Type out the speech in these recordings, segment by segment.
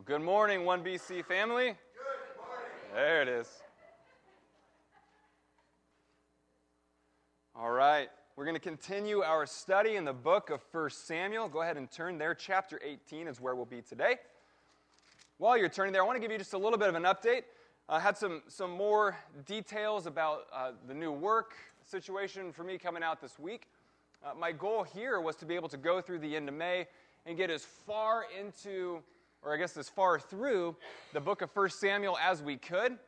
Well, good morning, 1BC family. Good morning. There it is. All right, we're going to continue our study in the book of 1 Samuel. Go ahead and turn there. Chapter 18 is where we'll be today. While you're turning there, I want to give you just a little bit of an update. I had some, some more details about uh, the new work situation for me coming out this week. Uh, my goal here was to be able to go through the end of May and get as far into or I guess as far through the book of 1 Samuel as we could.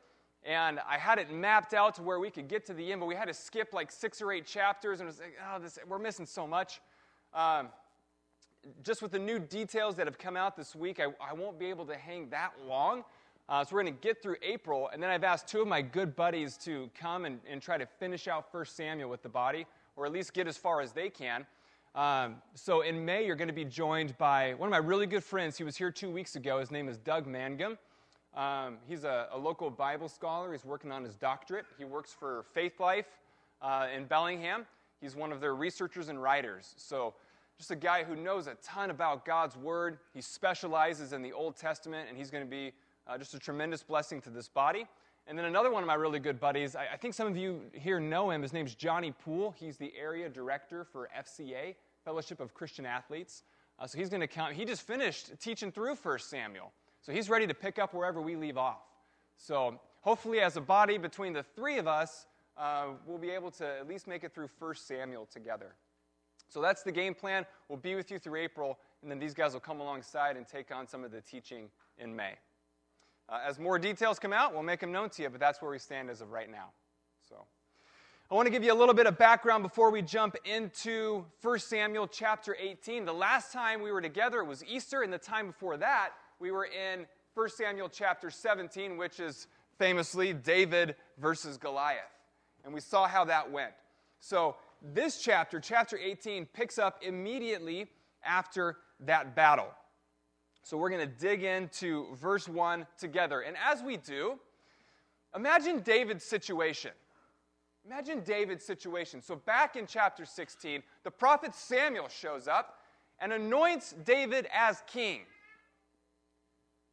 And I had it mapped out to where we could get to the end, but we had to skip like six or eight chapters, and it was like, oh, this, we're missing so much. Um, just with the new details that have come out this week, I, I won't be able to hang that long. Uh, so we're going to get through April, and then I've asked two of my good buddies to come and, and try to finish out 1 Samuel with the body, or at least get as far as they can. Um, so in May, you're going to be joined by one of my really good friends. He was here two weeks ago. His name is Doug Mangum. Um, he's a, a, local Bible scholar. He's working on his doctorate. He works for Faithlife uh, in Bellingham. He's one of their researchers and writers. So, just a guy who knows a ton about God's Word. He specializes in the Old Testament, and he's going to be uh, just a tremendous blessing to this body. And then another one of my really good buddies, I, I think some of you here know him. His name's Johnny Poole. He's the area director for FCA, Fellowship of Christian Athletes. Uh, so he's going to count. He just finished teaching through 1 Samuel. So he's ready to pick up wherever we leave off. So hopefully, as a body, between the three of us, uh, we'll be able to at least make it through 1 Samuel together. So that's the game plan. We'll be with you through April, and then these guys will come alongside and take on some of the teaching in May. Uh, as more details come out, we'll make them known to you, but that's where we stand as of right now. I want to give you a little bit of background before we jump into 1 Samuel chapter 18. The last time we were together, it was Easter, and the time before that, we were in 1 Samuel chapter 17, which is famously David versus Goliath. And we saw how that went. So, this chapter, chapter 18, picks up immediately after that battle. So we're going to dig into verse 1 together. And as we do, imagine David's situation. Imagine David's situation. So back in chapter 16, the prophet Samuel shows up and anoints David as king.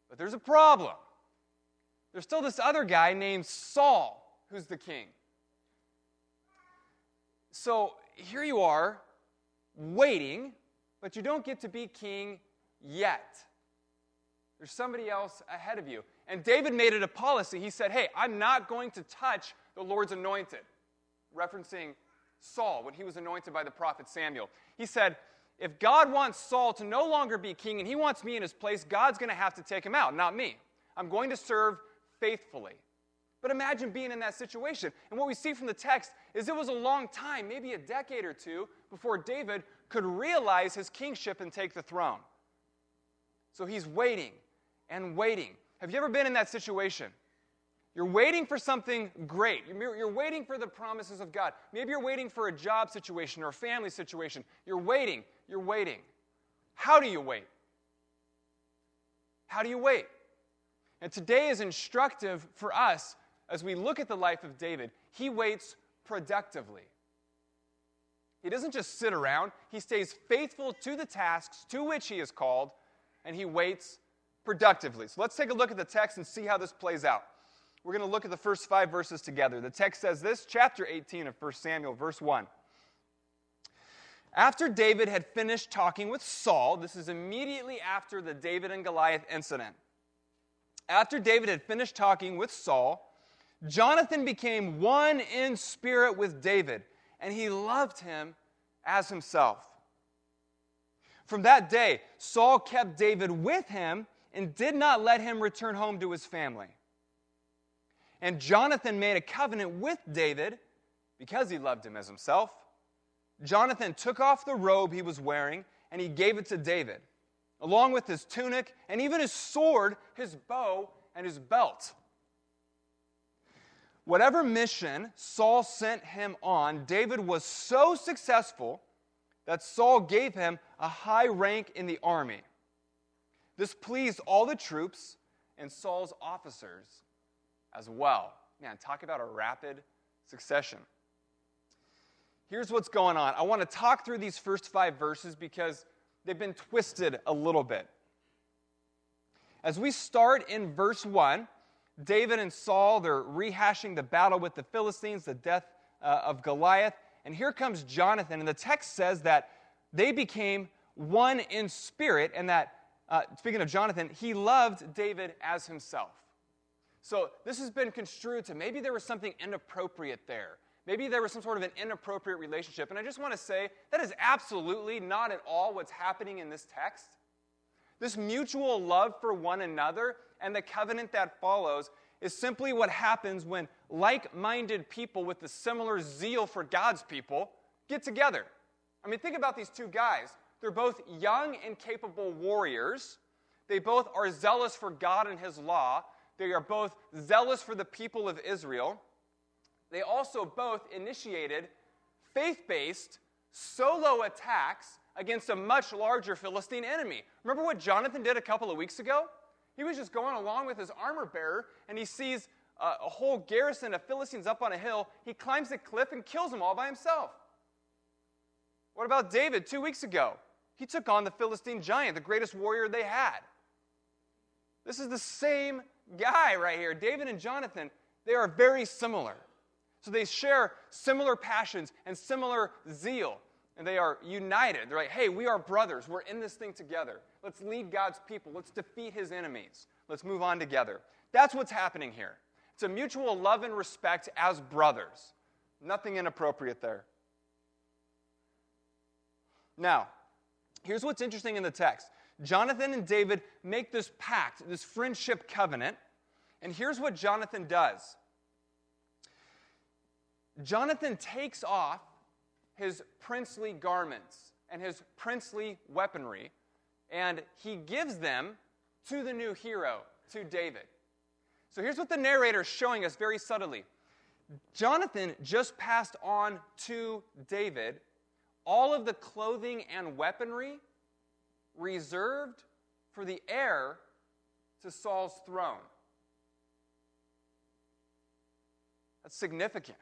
But there's a problem. There's still this other guy named Saul who's the king. So here you are, waiting, but you don't get to be king yet. There's somebody else ahead of you. And David made it a policy. He said, Hey, I'm not going to touch the Lord's anointed, referencing Saul when he was anointed by the prophet Samuel. He said, If God wants Saul to no longer be king and he wants me in his place, God's going to have to take him out, not me. I'm going to serve faithfully. But imagine being in that situation. And what we see from the text is it was a long time, maybe a decade or two, before David could realize his kingship and take the throne. So he's waiting and waiting. Have you ever been in that situation? You're waiting for something great. You're waiting for the promises of God. Maybe you're waiting for a job situation or a family situation. You're waiting. You're waiting. How do you wait? How do you wait? And today is instructive for us as we look at the life of David. He waits productively. He doesn't just sit around, he stays faithful to the tasks to which he is called, and he waits productively. So let's take a look at the text and see how this plays out. We're going to look at the first five verses together. The text says this, chapter 18 of 1 Samuel, verse 1. After David had finished talking with Saul, this is immediately after the David and Goliath incident. After David had finished talking with Saul, Jonathan became one in spirit with David, and he loved him as himself. From that day, Saul kept David with him and did not let him return home to his family. And Jonathan made a covenant with David because he loved him as himself. Jonathan took off the robe he was wearing and he gave it to David, along with his tunic and even his sword, his bow, and his belt. Whatever mission Saul sent him on, David was so successful that Saul gave him a high rank in the army. This pleased all the troops and Saul's officers as well. Man, talk about a rapid succession. Here's what's going on. I want to talk through these first five verses because they've been twisted a little bit. As we start in verse 1, David and Saul, they're rehashing the battle with the Philistines, the death uh, of Goliath. And here comes Jonathan. And the text says that they became one in spirit, and that, uh, speaking of Jonathan, he loved David as himself. So this has been construed to maybe there was something inappropriate there. Maybe there was some sort of an inappropriate relationship. And I just want to say that is absolutely not at all what's happening in this text. This mutual love for one another and the covenant that follows is simply what happens when like minded people with a similar zeal for God's people get together. I mean, think about these two guys. They're both young and capable warriors. They both are zealous for God and His law. They are both zealous for the people of Israel. They also both initiated faith based solo attacks against a much larger Philistine enemy. Remember what Jonathan did a couple of weeks ago? He was just going along with his armor bearer and he sees a, whole garrison of Philistines up on a hill. He climbs a cliff and kills them all by himself. What about David two weeks ago? He took on the Philistine giant, the greatest warrior they had. This is the same guy right here. David and Jonathan, they are very similar. So they share similar passions and similar zeal and they are united. They're like, hey, we are brothers. We're in this thing together. Let's lead God's people. Let's defeat his enemies. Let's move on together. That's what's happening here. It's a mutual love and respect as brothers. Nothing inappropriate there. Now, here's what's interesting in the text Jonathan and David make this pact, this friendship covenant, and here's what Jonathan does Jonathan takes off his princely garments and his princely weaponry, and he gives them to the new hero, to David. So here's what the narrator is showing us very subtly Jonathan just passed on to David all of the clothing and weaponry reserved for the heir to Saul's throne. That's significant.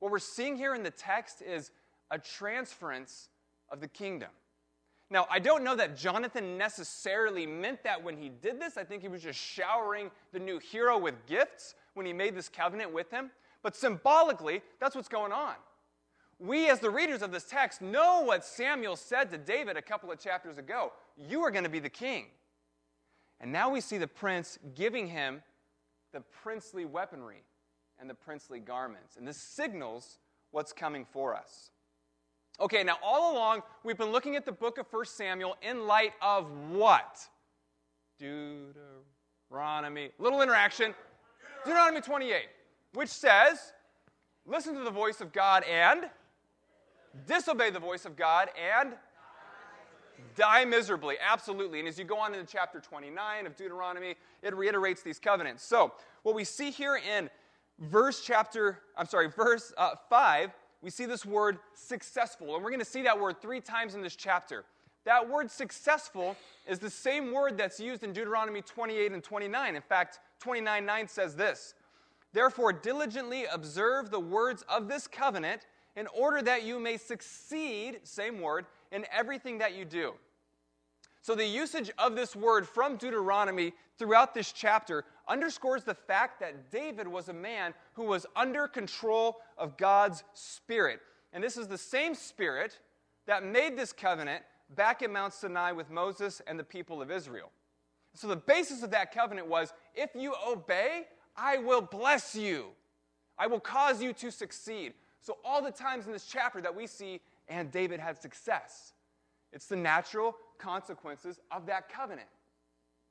What we're seeing here in the text is a transference of the kingdom. Now, I don't know that Jonathan necessarily meant that when he did this. I think he was just showering the new hero with gifts when he made this covenant with him. But symbolically, that's what's going on. We, as the readers of this text, know what Samuel said to David a couple of chapters ago You are going to be the king. And now we see the prince giving him the princely weaponry and the princely garments. And this signals what's coming for us. Okay, now all along, we've been looking at the book of 1 Samuel in light of what? Deuteronomy. Little interaction. Deuteronomy 28, which says, listen to the voice of God and disobey the voice of God and die miserably. Absolutely. And as you go on into chapter 29 of Deuteronomy, it reiterates these covenants. So, what we see here in verse chapter, I'm sorry, verse uh, 5 we see this word successful. And we're going to see that word three times in this chapter. That word successful is the same word that's used in Deuteronomy 28 and 29. In fact, 29 9 says this Therefore, diligently observe the words of this covenant in order that you may succeed, same word, in everything that you do. So, the usage of this word from Deuteronomy throughout this chapter underscores the fact that David was a man who was under control of God's Spirit. And this is the same Spirit that made this covenant back at Mount Sinai with Moses and the people of Israel. So, the basis of that covenant was if you obey, I will bless you, I will cause you to succeed. So, all the times in this chapter that we see, and David had success, it's the natural consequences of that covenant.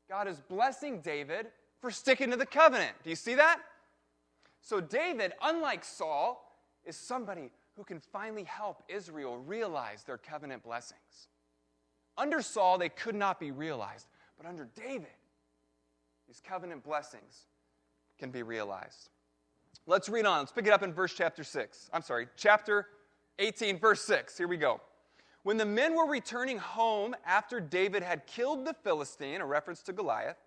God is blessing David for sticking to the covenant. Do you see that? So, David, unlike Saul, is somebody who can finally help Israel realize their covenant blessings. Under Saul, they could not be realized, but under David, these covenant blessings can be realized. Let's read on. Let's pick it up in verse chapter 6. I'm sorry, chapter 18, verse 6. Here we go. When the men were returning home after David had killed the Philistine, a reference to Goliath,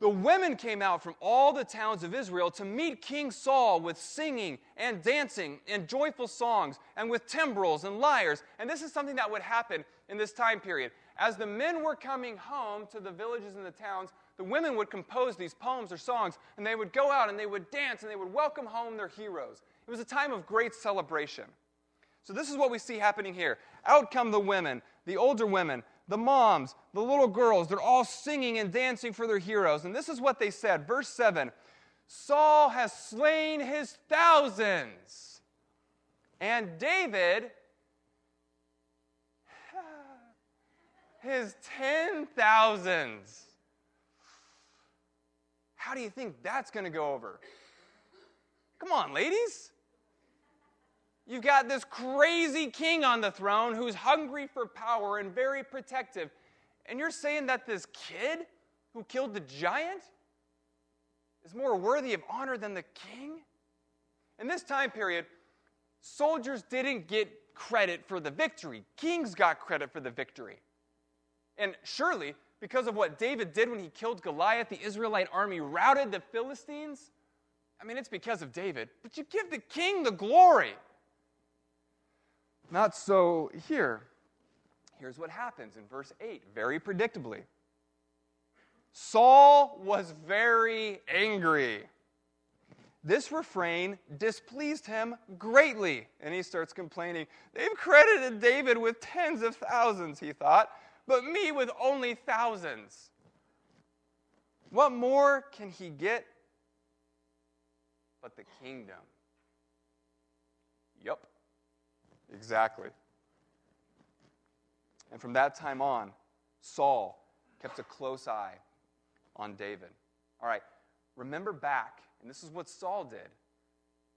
the women came out from all the towns of Israel to meet King Saul with singing and dancing and joyful songs and with timbrels and lyres. And this is something that would happen in this time period. as the men were coming home to the villages and the towns, the women would compose these poems or songs, and they would go out and they would dance and they would welcome home their heroes. It was a time of great celebration. So, this is what we see happening here. Out come the women, the older women, the moms, the little girls. They're all singing and dancing for their heroes. And this is what they said. Verse 7 Saul has slain his thousands, and David his ten thousands. How do you think that's going to go over? Come on, ladies. You've got this crazy king on the throne who's hungry for power and very protective. And you're saying that this kid who killed the giant is more worthy of honor than the king? In this time period, soldiers didn't get credit for the victory, kings got credit for the victory. And surely, because of what David did when he killed Goliath, the Israelite army routed the Philistines. I mean, it's because of David, but you give the king the glory. Not so here. Here's what happens in verse 8, very predictably. Saul was very angry. This refrain displeased him greatly, and he starts complaining. They've credited David with tens of thousands, he thought, but me with only thousands. What more can he get but the kingdom? Yup. Exactly. And from that time on, Saul kept a close eye on David. All right, remember back, and this is what Saul did,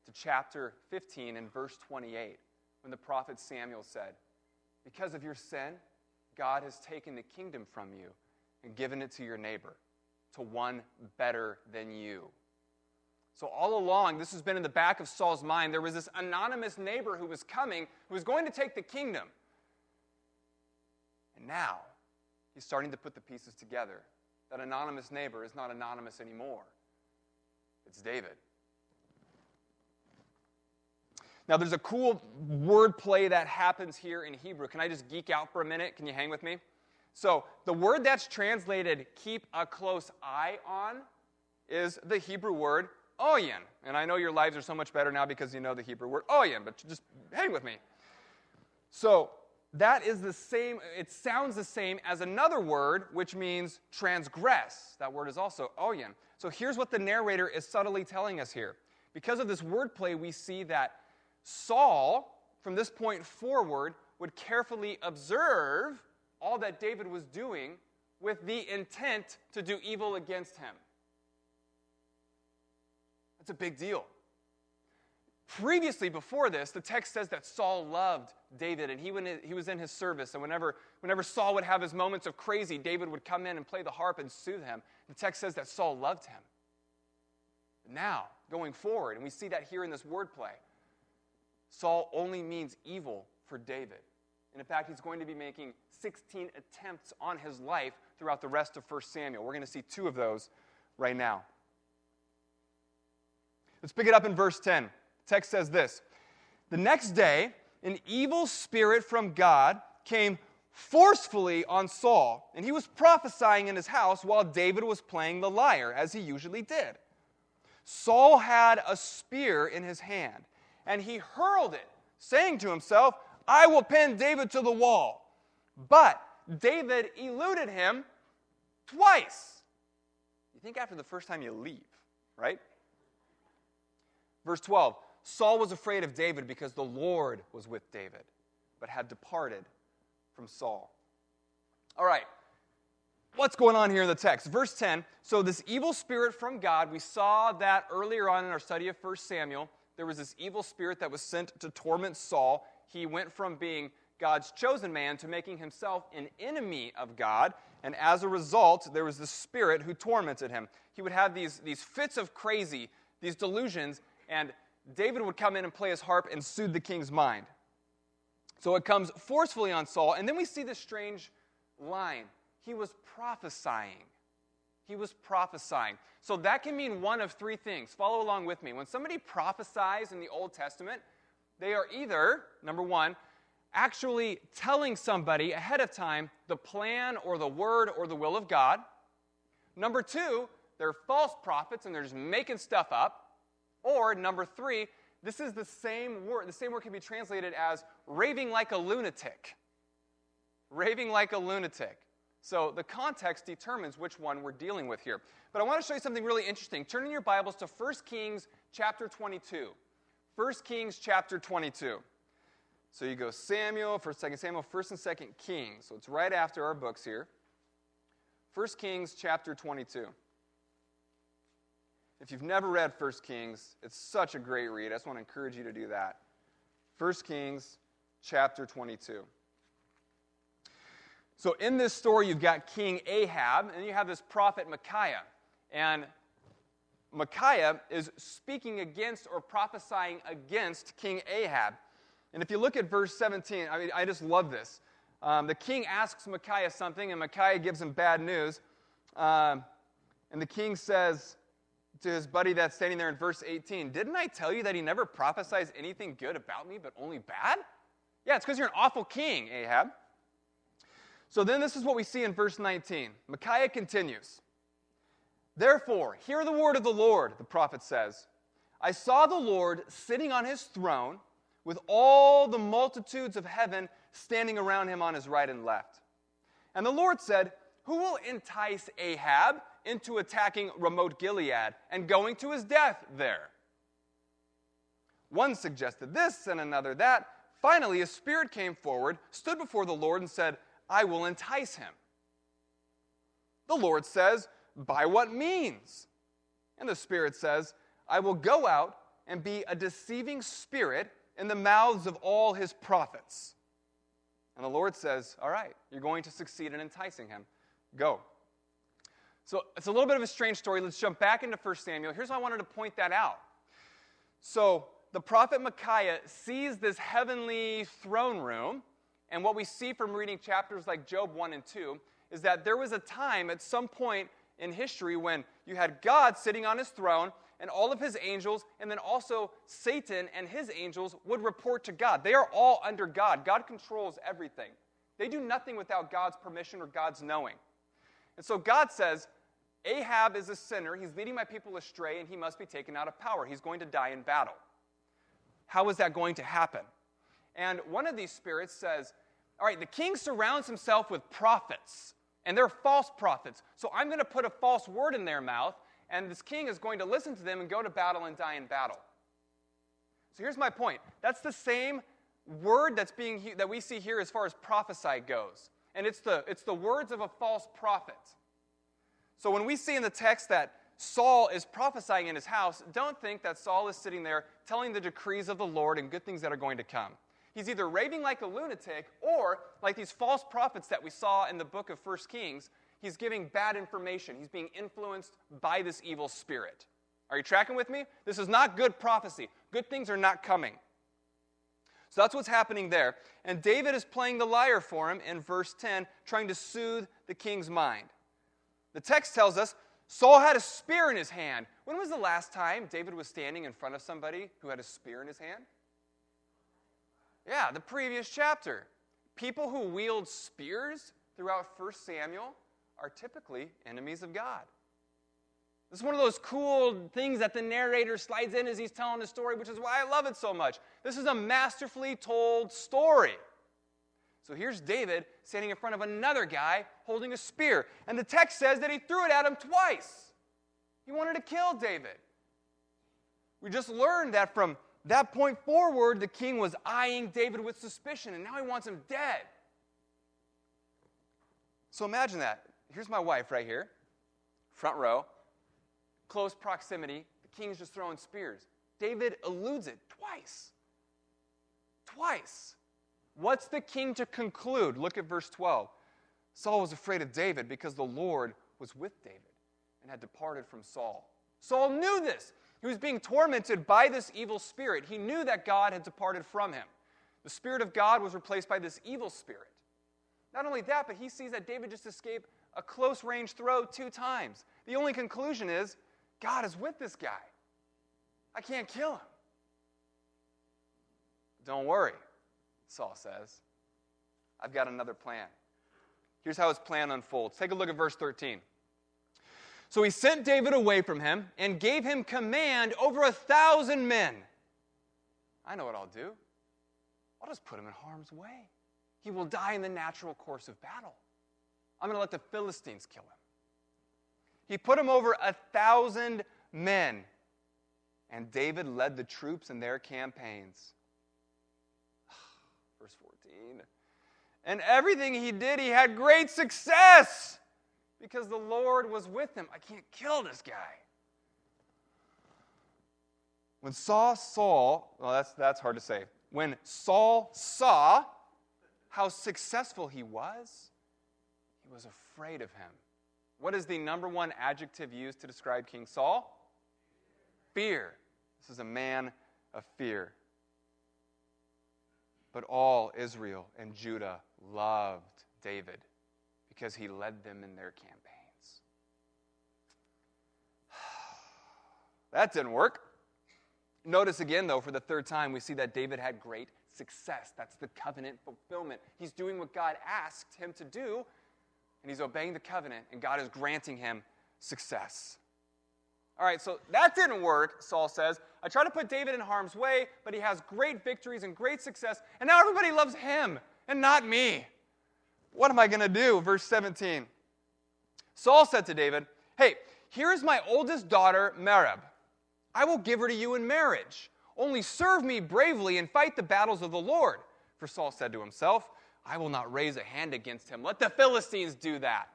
to chapter 15 and verse 28, when the prophet Samuel said, Because of your sin, God has taken the kingdom from you and given it to your neighbor, to one better than you. So, all along, this has been in the back of Saul's mind. There was this anonymous neighbor who was coming, who was going to take the kingdom. And now, he's starting to put the pieces together. That anonymous neighbor is not anonymous anymore, it's David. Now, there's a cool word play that happens here in Hebrew. Can I just geek out for a minute? Can you hang with me? So, the word that's translated keep a close eye on is the Hebrew word oyin. And I know your lives are so much better now because you know the Hebrew word oyin, but just hang with me. So that is the same, it sounds the same as another word which means transgress. That word is also oyin. So here's what the narrator is subtly telling us here. Because of this wordplay, we see that Saul, from this point forward, would carefully observe all that David was doing with the intent to do evil against him. That's a big deal. Previously, before this, the text says that Saul loved David and he, went, he was in his service. And whenever, whenever Saul would have his moments of crazy, David would come in and play the harp and soothe him. The text says that Saul loved him. Now, going forward, and we see that here in this wordplay, Saul only means evil for David. And in fact, he's going to be making 16 attempts on his life throughout the rest of 1 Samuel. We're going to see two of those right now. Let's pick it up in verse 10. The text says this The next day, an evil spirit from God came forcefully on Saul, and he was prophesying in his house while David was playing the lyre, as he usually did. Saul had a spear in his hand, and he hurled it, saying to himself, I will pin David to the wall. But David eluded him twice. You think after the first time you leave, right? Verse 12 Saul was afraid of David because the Lord was with David, but had departed from Saul. All right, what's going on here in the text? Verse 10 So, this evil spirit from God, we saw that earlier on in our study of 1 Samuel. There was this evil spirit that was sent to torment Saul. He went from being God's chosen man to making himself an enemy of God. And as a result, there was this spirit who tormented him. He would have these, these fits of crazy, these delusions, and David would come in and play his harp and soothe the king's mind. So it comes forcefully on Saul, and then we see this strange line. He was prophesying. He was prophesying. So that can mean one of three things. Follow along with me. When somebody prophesies in the Old Testament, they are either, number one, actually telling somebody ahead of time the plan or the word or the will of God. Number two, they're false prophets and they're just making stuff up. Or number three, this is the same word. The same word can be translated as raving like a lunatic. Raving like a lunatic. So the context determines which one we're dealing with here. But I want to show you something really interesting. Turn in your Bibles to 1 Kings chapter 22. 1 Kings chapter 22. So you go Samuel, 1 2 Samuel, 1st and 2nd Kings. So it's right after our books here. 1 Kings chapter 22. If you've never read 1 Kings, it's such a great read. I just want to encourage you to do that. 1 Kings chapter 22. So in this story, you've got King Ahab, and you have this prophet Micaiah. And Micaiah is speaking against or prophesying against King Ahab. And if you look at verse 17, I mean, I just love this. Um, the king asks Micaiah something, and Micaiah gives him bad news. Um, and the king says, to his buddy that's standing there in verse 18, Didn't I tell you that he never prophesies anything good about me, but only bad? Yeah, it's because you're an awful king, Ahab. So then this is what we see in verse 19. Micaiah continues. Therefore, hear the word of the Lord, the prophet says. I saw the Lord sitting on his throne with all the multitudes of heaven standing around him on his right and left. And the Lord said, Who will entice Ahab into attacking Ramoth Gilead and going to his death there. One suggested this and another that. Finally, a spirit came forward, stood before the Lord, and said, I will entice him. The Lord says, By what means? And the Spirit says, I will go out and be a deceiving spirit in the mouths of all his prophets. And the Lord says, All right, you're going to succeed in enticing him. Go. So it's a little bit of a strange story. Let's jump back into 1 Samuel. Here's why I wanted to point that out. So the prophet Micaiah sees this heavenly throne room, and what we see from reading chapters like Job 1 and 2 is that there was a time at some point in history when you had God sitting on his throne and all of his angels, and then also Satan and his angels would report to God. They are all under God. God controls everything. They do nothing without God's permission or God's knowing. And so God says, Ahab is a sinner. He's leading my people astray, and he must be taken out of power. He's going to die in battle. How is that going to happen? And one of these spirits says, All right, the king surrounds himself with prophets, and they're false prophets. So I'm going to put a false word in their mouth, and this king is going to listen to them and go to battle and die in battle. So here's my point. That's the same word that's being that we see here as far as prophesy goes. And it's the, it's the words of a false prophet. So when we see in the text that Saul is prophesying in his house, don't think that Saul is sitting there telling the decrees of the Lord and good things that are going to come. He's either raving like a lunatic or, like these false prophets that we saw in the book of 1 Kings, he's giving bad information. He's being influenced by this evil spirit. Are you tracking with me? This is not good prophecy. Good things are not coming. So that's what's happening there. And David is playing the lyre for him in verse 10, trying to soothe the king's mind. The text tells us Saul had a spear in his hand. When was the last time David was standing in front of somebody who had a spear in his hand? Yeah, the previous chapter. People who wield spears throughout 1 Samuel are typically enemies of God. This is one of those cool things that the narrator slides in as he's telling the story, which is why I love it so much. This is a masterfully told story. So here's David standing in front of another guy holding a spear. And the text says that he threw it at him twice. He wanted to kill David. We just learned that from that point forward, the king was eyeing David with suspicion, and now he wants him dead. So imagine that. Here's my wife right here, front row, close proximity. The king's just throwing spears. David eludes it twice. Twice. What's the king to conclude? Look at verse 12. Saul was afraid of David because the Lord was with David and had departed from Saul. Saul knew this. He was being tormented by this evil spirit. He knew that God had departed from him. The Spirit of God was replaced by this evil spirit. Not only that, but he sees that David just escaped a close range throw two times. The only conclusion is God is with this guy. I can't kill him. Don't worry. Saul says. I've got another plan. Here's how his plan unfolds. Take a look at verse 13. So he sent David away from him and gave him command over a thousand men. I know what I'll do. I'll just put him in harm's way. He will die in the natural course of battle. I'm going to let the Philistines kill him. He put him over a thousand men, and David led the troops in their campaigns. Verse 14. And everything he did, he had great success because the Lord was with him. I can't kill this guy. When Saul saw, well, that's, that's hard to say. When Saul saw how successful he was, he was afraid of him. What is the number one adjective used to describe King Saul? Fear. This is a man of fear. But all Israel and Judah loved David because he led them in their campaigns. that didn't work. Notice again, though, for the third time, we see that David had great success. That's the covenant fulfillment. He's doing what God asked him to do, and he's obeying the covenant, and God is granting him success. All right, so that didn't work, Saul says. I tried to put David in harm's way, but he has great victories and great success, and now everybody loves him and not me. What am I going to do? Verse 17. Saul said to David, Hey, here is my oldest daughter, Merab. I will give her to you in marriage. Only serve me bravely and fight the battles of the Lord. For Saul said to himself, I will not raise a hand against him. Let the Philistines do that.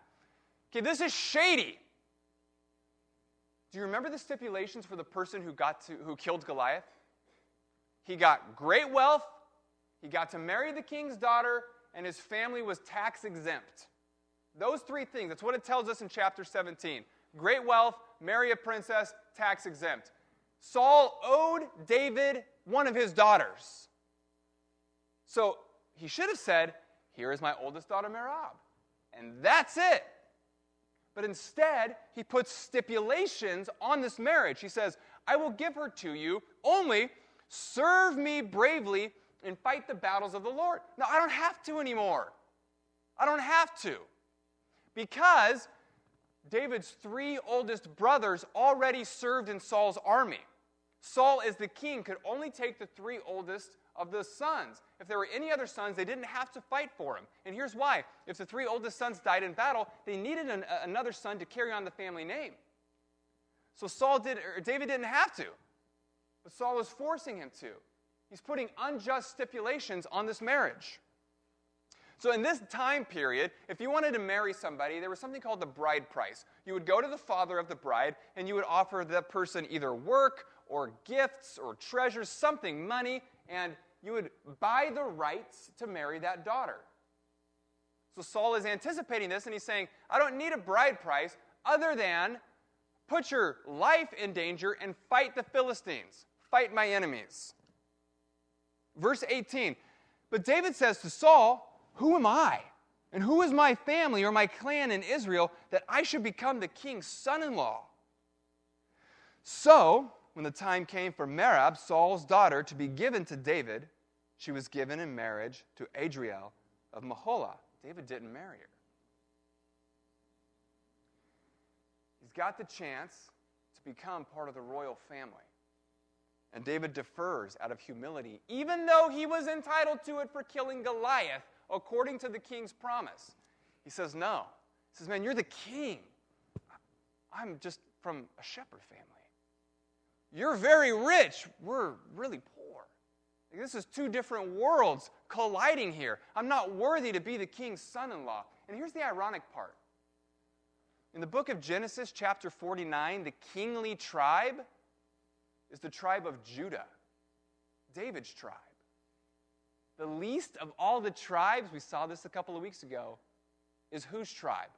Okay, this is shady. Do you remember the stipulations for the person who got to who killed Goliath? He got great wealth, he got to marry the king's daughter, and his family was tax exempt. Those three things, that's what it tells us in chapter 17. Great wealth, marry a princess, tax exempt. Saul owed David one of his daughters. So he should have said, Here is my oldest daughter, Merab. And that's it. But instead, he puts stipulations on this marriage. He says, I will give her to you, only serve me bravely and fight the battles of the Lord. Now, I don't have to anymore. I don't have to. Because David's three oldest brothers already served in Saul's army. Saul, as the king, could only take the three oldest of the sons. If there were any other sons, they didn't have to fight for him. And here's why if the three oldest sons died in battle, they needed an, another son to carry on the family name. So Saul did, or David didn't have to, but Saul was forcing him to. He's putting unjust stipulations on this marriage. So, in this time period, if you wanted to marry somebody, there was something called the bride price. You would go to the father of the bride and you would offer that person either work or gifts or treasures, something, money, and you would buy the rights to marry that daughter. So Saul is anticipating this and he's saying, I don't need a bride price other than put your life in danger and fight the Philistines, fight my enemies. Verse 18 But David says to Saul, Who am I? And who is my family or my clan in Israel that I should become the king's son in law? So, when the time came for Merab, Saul's daughter, to be given to David, she was given in marriage to Adriel of Meholah. David didn't marry her. He's got the chance to become part of the royal family. And David defers out of humility, even though he was entitled to it for killing Goliath, according to the king's promise. He says, No. He says, Man, you're the king. I'm just from a shepherd family. You're very rich. We're really poor. This is two different worlds colliding here. I'm not worthy to be the king's son in law. And here's the ironic part. In the book of Genesis, chapter 49, the kingly tribe is the tribe of Judah, David's tribe. The least of all the tribes, we saw this a couple of weeks ago, is whose tribe?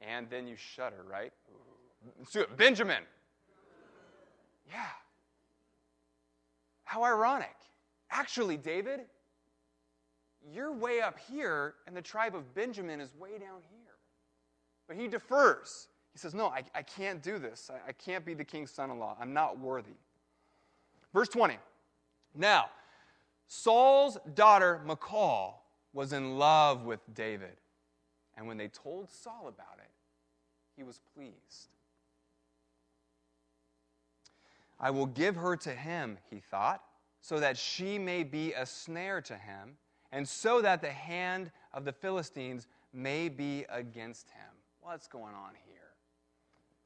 And then you shudder, right? Benjamin. Yeah. How ironic. Actually, David, you're way up here, and the tribe of Benjamin is way down here. But he defers. He says, No, I, I can't do this. I, I can't be the king's son in law. I'm not worthy. Verse 20. Now, Saul's daughter, Michal, was in love with David. And when they told Saul about it, he was pleased. I will give her to him, he thought, so that she may be a snare to him, and so that the hand of the Philistines may be against him. What's going on here?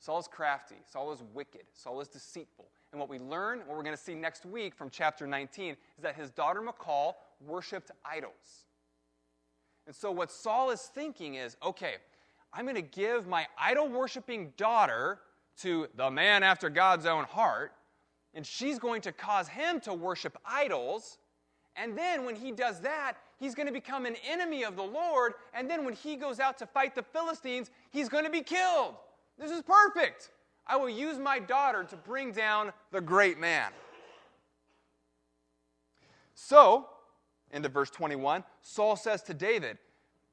Saul's crafty, Saul is wicked, Saul is deceitful. And what we learn, what we're going to see next week from chapter 19, is that his daughter Michal worshiped idols. And so what Saul is thinking is okay, I'm going to give my idol worshiping daughter to the man after God's own heart, and she's going to cause him to worship idols. And then when he does that, he's going to become an enemy of the Lord. And then when he goes out to fight the Philistines, he's going to be killed. This is perfect. I will use my daughter to bring down the great man. So, into verse 21, Saul says to David,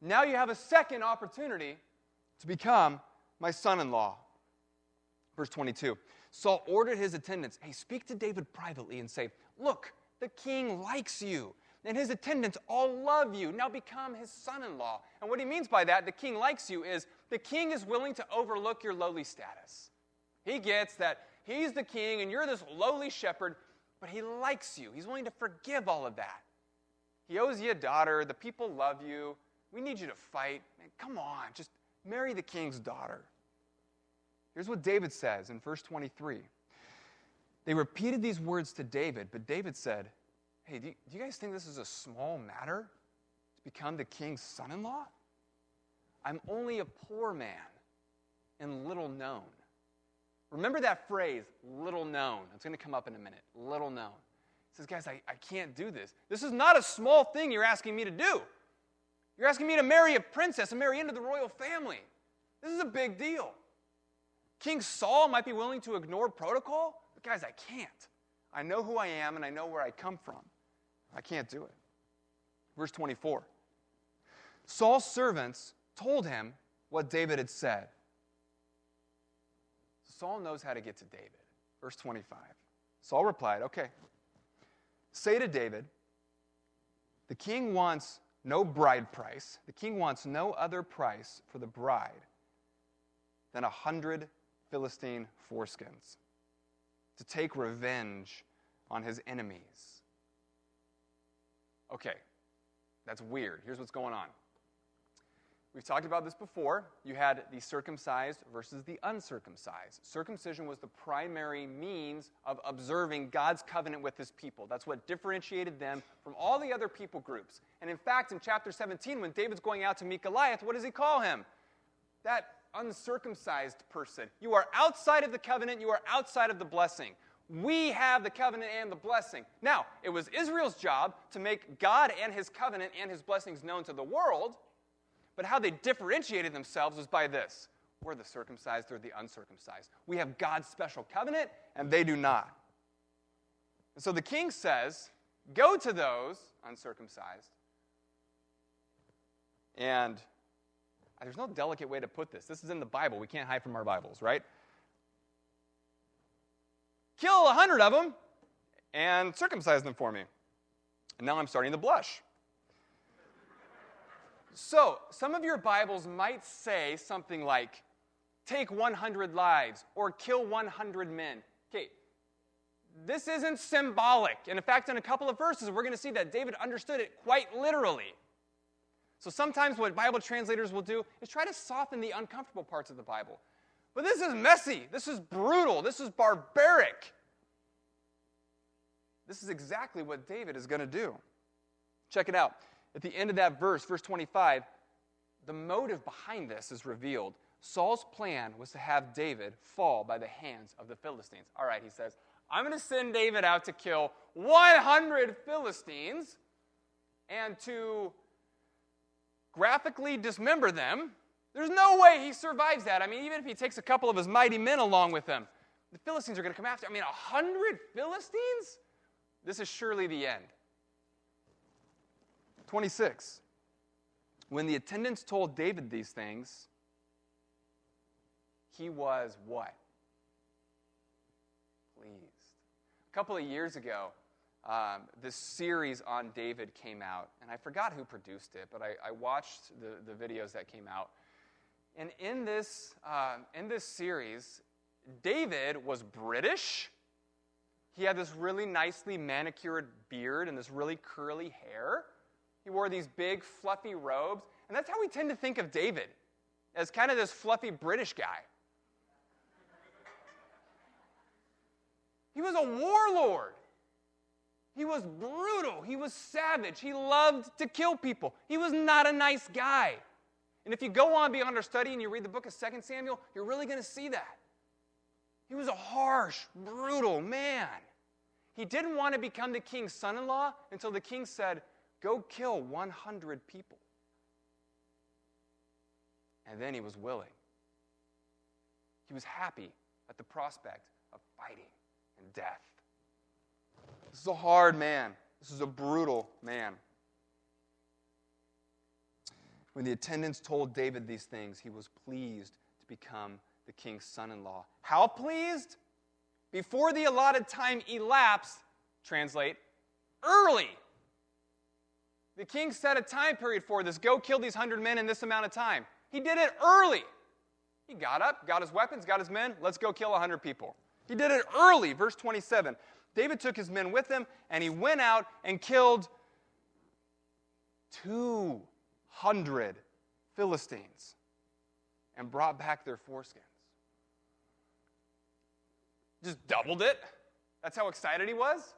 Now you have a second opportunity to become my son in law. Verse 22 Saul ordered his attendants, Hey, speak to David privately and say, Look, the king likes you, and his attendants all love you. Now become his son in law. And what he means by that, the king likes you, is the king is willing to overlook your lowly status. He gets that he's the king and you're this lowly shepherd, but he likes you. He's willing to forgive all of that. He owes you a daughter. The people love you. We need you to fight. Man, come on, just marry the king's daughter. Here's what David says in verse 23. They repeated these words to David, but David said, Hey, do you, do you guys think this is a small matter to become the king's son in law? I'm only a poor man and little known. Remember that phrase, little known. It's going to come up in a minute. Little known. He says, Guys, I, I can't do this. This is not a small thing you're asking me to do. You're asking me to marry a princess and marry into the royal family. This is a big deal. King Saul might be willing to ignore protocol, but guys, I can't. I know who I am and I know where I come from. I can't do it. Verse 24 Saul's servants told him what David had said. Saul knows how to get to David. Verse 25. Saul replied, Okay, say to David, the king wants no bride price. The king wants no other price for the bride than a hundred Philistine foreskins to take revenge on his enemies. Okay, that's weird. Here's what's going on. We've talked about this before. You had the circumcised versus the uncircumcised. Circumcision was the primary means of observing God's covenant with his people. That's what differentiated them from all the other people groups. And in fact, in chapter 17, when David's going out to meet Goliath, what does he call him? That uncircumcised person. You are outside of the covenant, you are outside of the blessing. We have the covenant and the blessing. Now, it was Israel's job to make God and his covenant and his blessings known to the world. But how they differentiated themselves was by this we're the circumcised or the uncircumcised. We have God's special covenant, and they do not. And so the king says, Go to those uncircumcised. And there's no delicate way to put this. This is in the Bible. We can't hide from our Bibles, right? Kill a hundred of them and circumcise them for me. And now I'm starting to blush. So, some of your Bibles might say something like, take 100 lives or kill 100 men. Okay, this isn't symbolic. And in fact, in a couple of verses, we're going to see that David understood it quite literally. So sometimes what Bible translators will do is try to soften the uncomfortable parts of the Bible. But this is messy. This is brutal. This is barbaric. This is exactly what David is going to do. Check it out at the end of that verse, verse 25, the motive behind this is revealed. Saul's plan was to have David fall by the hands of the Philistines. All right, he says, I'm going to send David out to kill 100 Philistines and to graphically dismember them. There's no way he survives that. I mean, even if he takes a couple of his mighty men along with him, the Philistines are going to come after. I mean, 100 Philistines? This is surely the end. 26. When the attendants told David these things, he was what? Pleased. A couple of years ago, um, this series on David came out, and I forgot who produced it, but I, I watched the, the videos that came out. And in this, uh, in this series, David was British. He had this really nicely manicured beard and this really curly hair. He wore these big, fluffy robes. And that's how we tend to think of David as kind of this fluffy British guy. He was a warlord. He was brutal. He was savage. He loved to kill people. He was not a nice guy. And if you go on beyond our study and you read the book of 2 Samuel, you're really going to see that. He was a harsh, brutal man. He didn't want to become the king's son in law until the king said, Go kill 100 people. And then he was willing. He was happy at the prospect of fighting and death. This is a hard man. This is a brutal man. When the attendants told David these things, he was pleased to become the king's son in law. How pleased? Before the allotted time elapsed, translate, early. The king set a time period for this go kill these hundred men in this amount of time. He did it early. He got up, got his weapons, got his men, let's go kill a 100 people. He did it early, verse 27. David took his men with him, and he went out and killed 200 Philistines and brought back their foreskins. Just doubled it. That's how excited he was.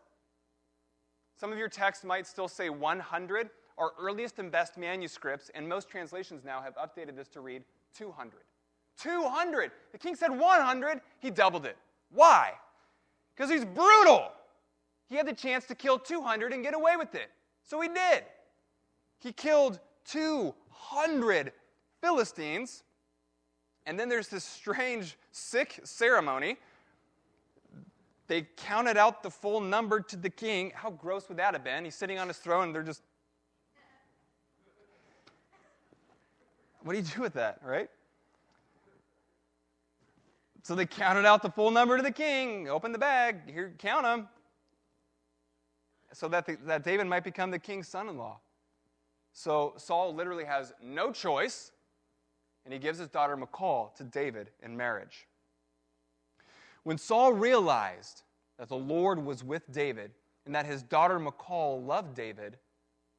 Some of your texts might still say 100. Our earliest and best manuscripts, and most translations now have updated this to read 200. 200. The king said 100, he doubled it. Why? Because he's brutal. He had the chance to kill 200 and get away with it. So he did. He killed 200 Philistines. And then there's this strange, sick ceremony. They counted out the full number to the king. How gross would that have been? He's sitting on his throne and they're just. What do you do with that, right? So they counted out the full number to the king, Open the bag, here, count them, so that, the, that David might become the king's son in law. So Saul literally has no choice, and he gives his daughter Michal to David in marriage. When Saul realized that the Lord was with David and that his daughter Michal loved David,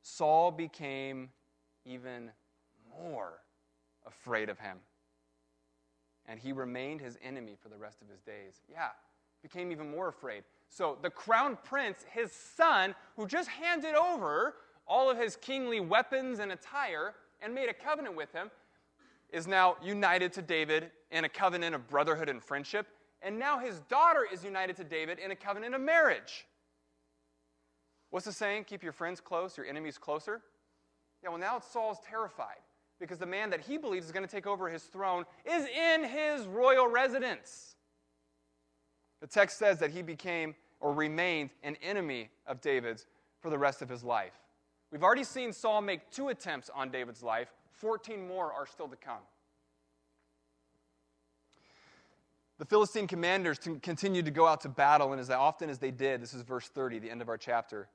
Saul became even more afraid of him and he remained his enemy for the rest of his days. Yeah, became even more afraid. So the crown prince, his son, who just handed over all of his kingly weapons and attire and made a covenant with him, is now united to David in a covenant of brotherhood and friendship. And now his daughter is united to David in a covenant of marriage. What's the saying? Keep your friends close, your enemies closer. Yeah, well, now Saul's terrified because the man that he believes is going to take over his throne is in his royal residence. The text says that he became or remained an enemy of David's for the rest of his life. We've already seen Saul make two attempts on David's life, 14 more are still to come. The Philistine commanders continued to go out to battle, and as often as they did, this is verse 30, the end of our chapter,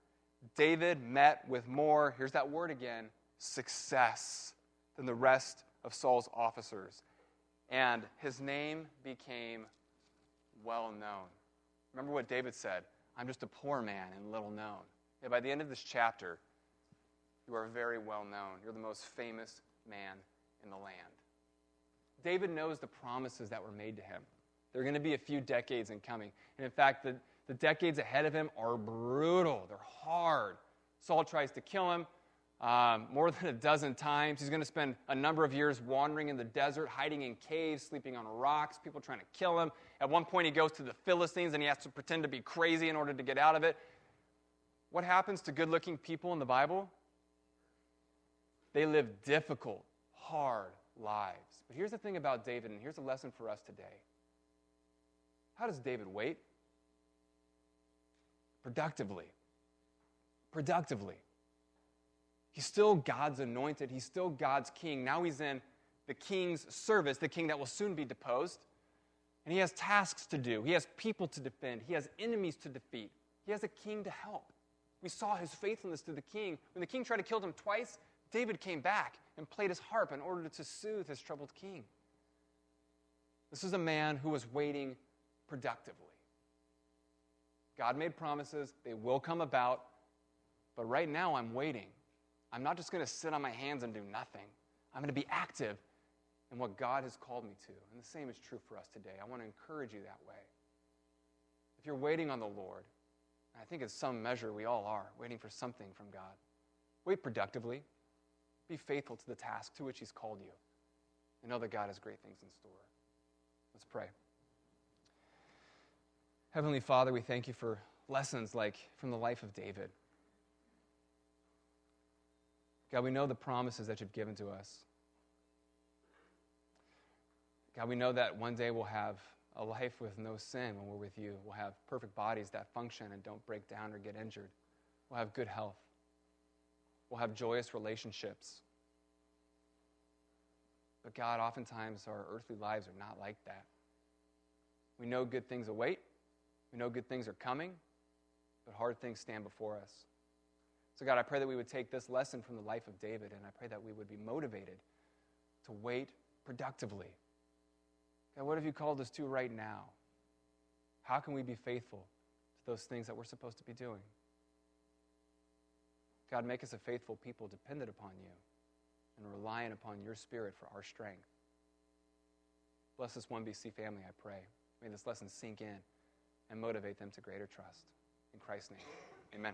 David met with more, here's that word again, success than the rest of Saul's officers. And his name became well known. Remember what David said I'm just a poor man and little known. By the end of this chapter, you are very well known. You're the most famous man in the land. David knows the promises that were made to him. There are going to be a few decades in coming. And in fact, the, the decades ahead of him are brutal, they're hard. Saul tries to kill him um, more than a dozen times. He's going to spend a number of years wandering in the desert, hiding in caves, sleeping on rocks, people trying to kill him. At one point, he goes to the Philistines and he has to pretend to be crazy in order to get out of it. What happens to good looking people in the Bible? They live difficult, hard lives. But here's the thing about David, and here's a lesson for us today. How does David wait? Productively. Productively. He's still God's anointed, he's still God's king. Now he's in the king's service, the king that will soon be deposed. And he has tasks to do, he has people to defend, he has enemies to defeat, he has a king to help. We saw his faithfulness to the king. When the king tried to kill him twice, David came back and played his harp in order to soothe his troubled king. This is a man who was waiting productively. God made promises, they will come about, but right now I'm waiting. I'm not just going to sit on my hands and do nothing. I'm going to be active in what God has called me to. And the same is true for us today. I want to encourage you that way. If you're waiting on the Lord, I think in some measure we all are, waiting for something from God, wait productively. Be faithful to the task to which He's called you. And know that God has great things in store. Let's pray. Heavenly Father, we thank you for lessons like from the life of David. God, we know the promises that you've given to us. God, we know that one day we'll have a life with no sin when we're with you. We'll have perfect bodies that function and don't break down or get injured. We'll have good health. We'll have joyous relationships. But God, oftentimes our earthly lives are not like that. We know good things await, we know good things are coming, but hard things stand before us. So, God, I pray that we would take this lesson from the life of David, and I pray that we would be motivated to wait productively. God, what have you called us to right now? How can we be faithful to those things that we're supposed to be doing? God, make us a faithful people dependent upon you and reliant upon your Spirit for our strength. Bless this 1BC family, I pray. May this lesson sink in and motivate them to greater trust. In Christ's name, amen.